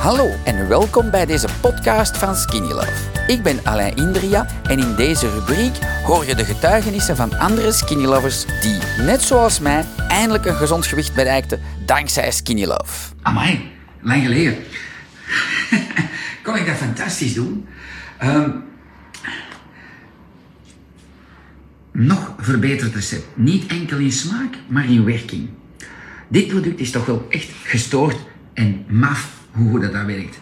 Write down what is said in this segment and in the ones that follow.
Hallo en welkom bij deze podcast van Skinny Love. Ik ben Alain Indria en in deze rubriek hoor je de getuigenissen van andere Skinny Lovers die, net zoals mij, eindelijk een gezond gewicht bereikten dankzij Skinny Love. Amai, lang geleden. Kon ik dat fantastisch doen? Ehm, nog verbeterd recept. Niet enkel in smaak, maar in werking. Dit product is toch wel echt gestoord en maf hoe dat, dat werkt.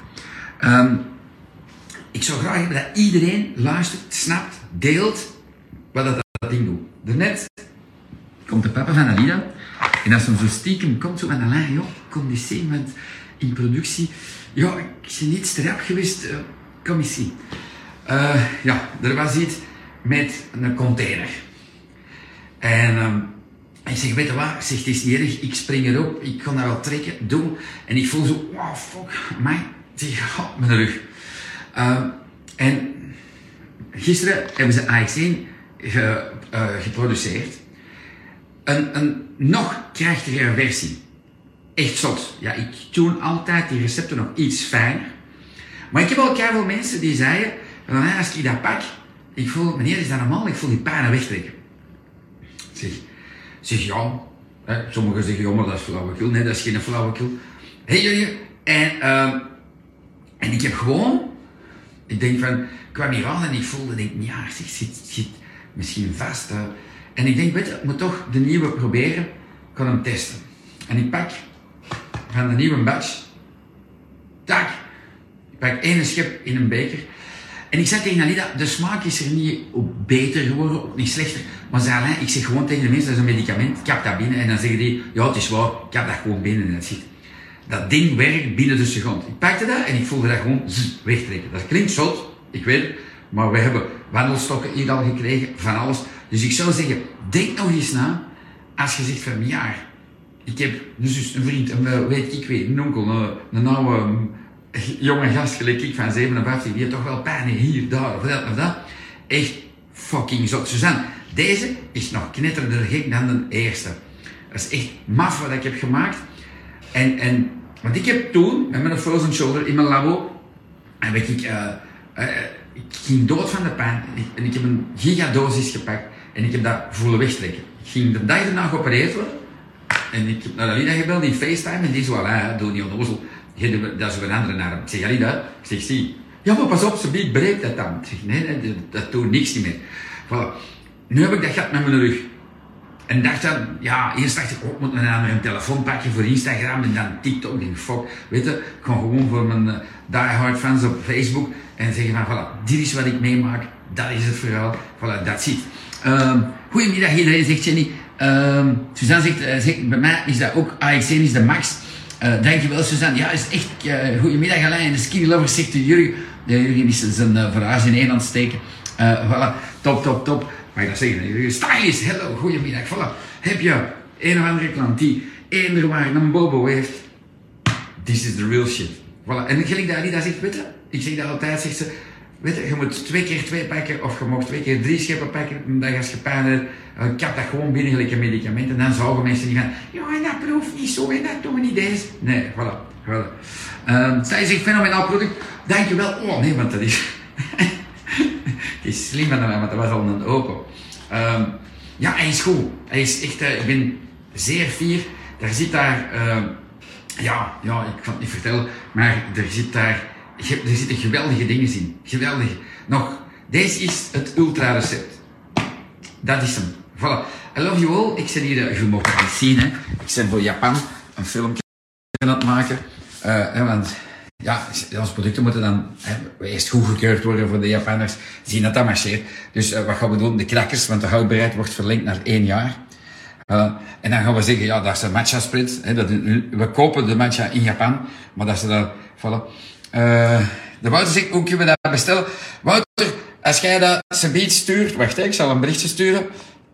Ehm, ik zou graag hebben dat iedereen luistert, snapt, deelt wat dat, dat ding doet. Daarnet komt de papa van Alida en als hem zo stiekem komt, zo van Alain, joh, kom eens zien, want in productie, ja, ik ben niet strap geweest, uh, kom eens zien. Uh, ja, er was iets met een container. En um, ik zeg, weet je wat, ik zeg, het is niet erg, ik spring erop, ik kan dat wel trekken, doen. En ik voel zo, wow, fuck, mij, zeg, god, mijn rug. Uh, en gisteren hebben ze AX1 ge, uh, geproduceerd. Een, een nog krachtigere versie. Echt zot. Ja, ik tune altijd die recepten nog iets fijner. Maar ik heb al veel mensen die zeiden, als ik dat pak, ik voel, meneer, is dat normaal? Ik voel die pijn wegtrekken. Zeg, zeg ja. Hè, sommigen zeggen, ja, maar dat is flauwekul. Nee, dat is geen flauwekul. Hé jullie, en, uh, en ik heb gewoon, ik denk van, ik kwam hier aan en ik voelde, denk, ja, ik zit, zit misschien vast. En ik denk, weet je, ik moet toch de nieuwe proberen. Ik kan hem testen. En ik pak van de nieuwe batch, tak, ik pak één schep in een beker. En ik zei tegen Alida, de smaak is er niet op beter geworden, niet slechter. Maar zei ik zeg gewoon tegen de mensen, dat is een medicament, heb dat binnen. En dan zeggen die, ja het is waar, heb dat gewoon binnen en dat zit. Dat ding werkt binnen de seconde. Ik pakte dat en ik voelde dat gewoon wegtrekken. Dat klinkt zot, ik weet het. Maar we hebben wandelstokken hier al gekregen, van alles. Dus ik zou zeggen, denk nog eens na, als je zegt van, ja, ik heb zus, een vriend, een, weet ik weet, een onkel, een, een oude jonge gast gelijk ik van 57, die heeft toch wel pijn hier, daar, of dat, of dat. Echt fucking zot. Suzanne, deze is nog knetterder gek dan de eerste. Dat is echt maf wat ik heb gemaakt. En, en, want ik heb toen, met mijn frozen shoulder in mijn labo, heb ik, uh, uh, ik ging dood van de pijn. En ik heb een gigadosis gepakt. En ik heb dat voelen wegtrekken. Ik ging de dag erna geopereerd worden. En ik heb naar Alida gebeld in FaceTime. En die zo, voilà, doe niet onnozel. Dat is een andere hem. Ik zeg, Alida, ik zeg, zie. Ja, maar pas op, ze biedt breekt dat dan. Zeg, nee, nee dat, dat doet niks niet meer. Nu heb ik dat gehad met mijn rug. En dacht dan, ja, eerst dacht ik, oh, moet een andere telefoon pakken voor Instagram en dan TikTok. Ik denk, fuck, weet je, ik ga gewoon voor mijn uh, diehard fans op Facebook en zeggen van, voilà, dit is wat ik meemaak, dat is het verhaal, voilà, dat zit. Um, goedemiddag iedereen, zegt Jenny. Um, Suzanne zegt, uh, zegt, bij mij is dat ook, AX1 is de max. Uh, dankjewel Suzanne. Ja, is echt, uh, goedemiddag Alain. De Skinny Lovers zegt de Jurgen. De Jurgen is zijn uh, verhaal in één aan het steken. voilà, top, top, top. Mag je dat zeggen? Stylist, hello, goedemiddag. Voilà. Heb je een of andere klant die eender een bobo heeft? This is the real shit. Voilà. En gelijk dat Alida zegt, weet je, ik zeg dat altijd, zegt ze, weet je, je moet twee keer twee pakken, of je mag twee keer drie scheppen pakken, omdat als je pijn hebt, ik heb dat gewoon binnen gelijk een medicament. En dan zouden mensen niet van, ja, en dat proeft niet zo, en dat doen we niet deze. Nee, voilà. voilà. Um, zij zegt, fenomenaal product. Dankjewel. Oh, nee, want dat is... Het is slim van mij, want dat was al een open. Um, ja, hij is goed. Hij is echt, uh, ik ben zeer fier. Daar zit daar, uh, ja, ja, ik kan het niet vertellen, maar er zit daar, er zitten geweldige dingen in. Geweldig. Nog, deze is het ultra recept. Dat is hem. Voilà. I love you all. Ik zit hier, je mag het zien, hè. Ik ben voor Japan een filmpje aan het maken. Uh, want ja, onze producten moeten dan hè, eerst goedgekeurd worden voor de Japanners, zien dat dat marcheert. Dus uh, wat gaan we doen? De krakkers, want de houdbaarheid wordt verlengd naar één jaar. En dan gaan we zeggen, ja, dat is een matcha sprit. Hè, dat, we kopen de matcha in Japan, maar dat ze dat, voilà. Uh, de Wouter zegt, hoe kunnen we dat bestellen? Wouter, als jij dat subiet stuurt, wacht, hè, ik zal een berichtje sturen.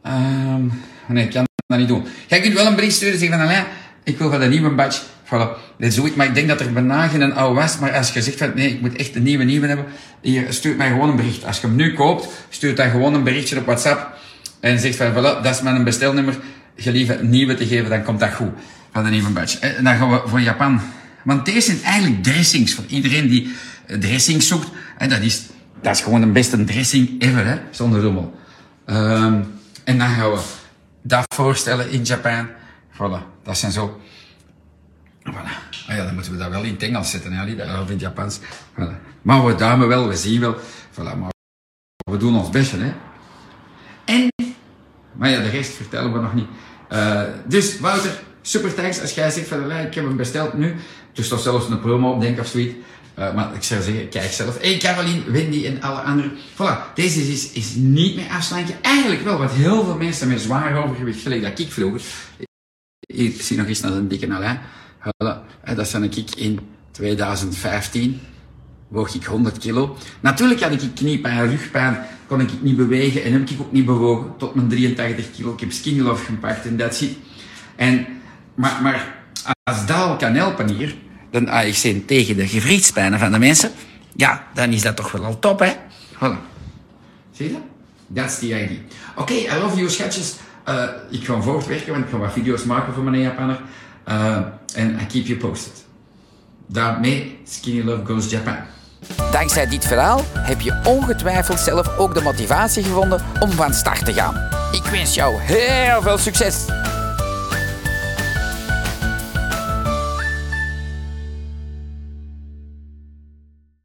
Um, nee, ik kan dat niet doen. Jij kunt wel een bericht sturen, zeggen van, Alain, ik wil van een nieuwe badge. Voilà, dit is zoiets. Maar ik denk dat er bijna geen oude was. Maar als je zegt van nee, ik moet echt een nieuwe nieuwe hebben. Hier, stuurt mij gewoon een bericht. Als je hem nu koopt, stuurt dan gewoon een berichtje op WhatsApp. En zegt van voilà, dat is mijn bestelnummer. Je lieve een nieuwe te geven, dan komt dat goed. Van de nieuwe badge. En dan gaan we voor Japan Want deze zijn eigenlijk dressings voor iedereen die eh, dressings zoekt. En dat is, dat is gewoon de beste dressing ever, hè, zonder rommel. Ehm, en dan gaan we dat voorstellen in Japan. Voilà, dat zijn zo. Voilà. Ah ja, dan moeten we dat wel in het Engels zetten, niet, of in het Japans. Voilà. Maar we duimen wel, we zien wel. Voilà, maar we doen ons best, hè. En, maar ja, de rest vertellen we nog niet. Uh, dus Wouter, super thanks als jij zegt van, ik heb hem besteld nu. Er staat zelfs een promo op, denk of zoiets. Uh, maar ik zou zeggen, kijk zelf. Hey Caroline, Wendy en alle anderen. Voilà, deze is, is niet meer afslanken. Eigenlijk wel, wat heel veel mensen met zwaar overgewicht, gelijk dat ik vroeger. Ik zie nog eens naar een dikke Alain. Voilà, dat zijn ik in 2015 woog ik 100 kilo. Natuurlijk had ik kniepijn, rugpijn, kon ik niet bewegen en heb ik ook niet bewogen tot mijn 83 kilo. Ik heb skinny gepakt en dat zie. En, maar, maar als dat al kan helpen hier, dan ik tegen de gewrichtspijnen van de mensen, ja, dan is dat toch wel al top, hè? Voilà. Zie je dat? That's the idea. Oké, okay, I love you, schatjes. Uh, ik ga voortwerken, want ik ga wat video's maken voor mijn Japaner. Uh, en I keep you posted. Daarmee, Skinny Love Goes Japan. Dankzij dit verhaal heb je ongetwijfeld zelf ook de motivatie gevonden om van start te gaan. Ik wens jou heel veel succes!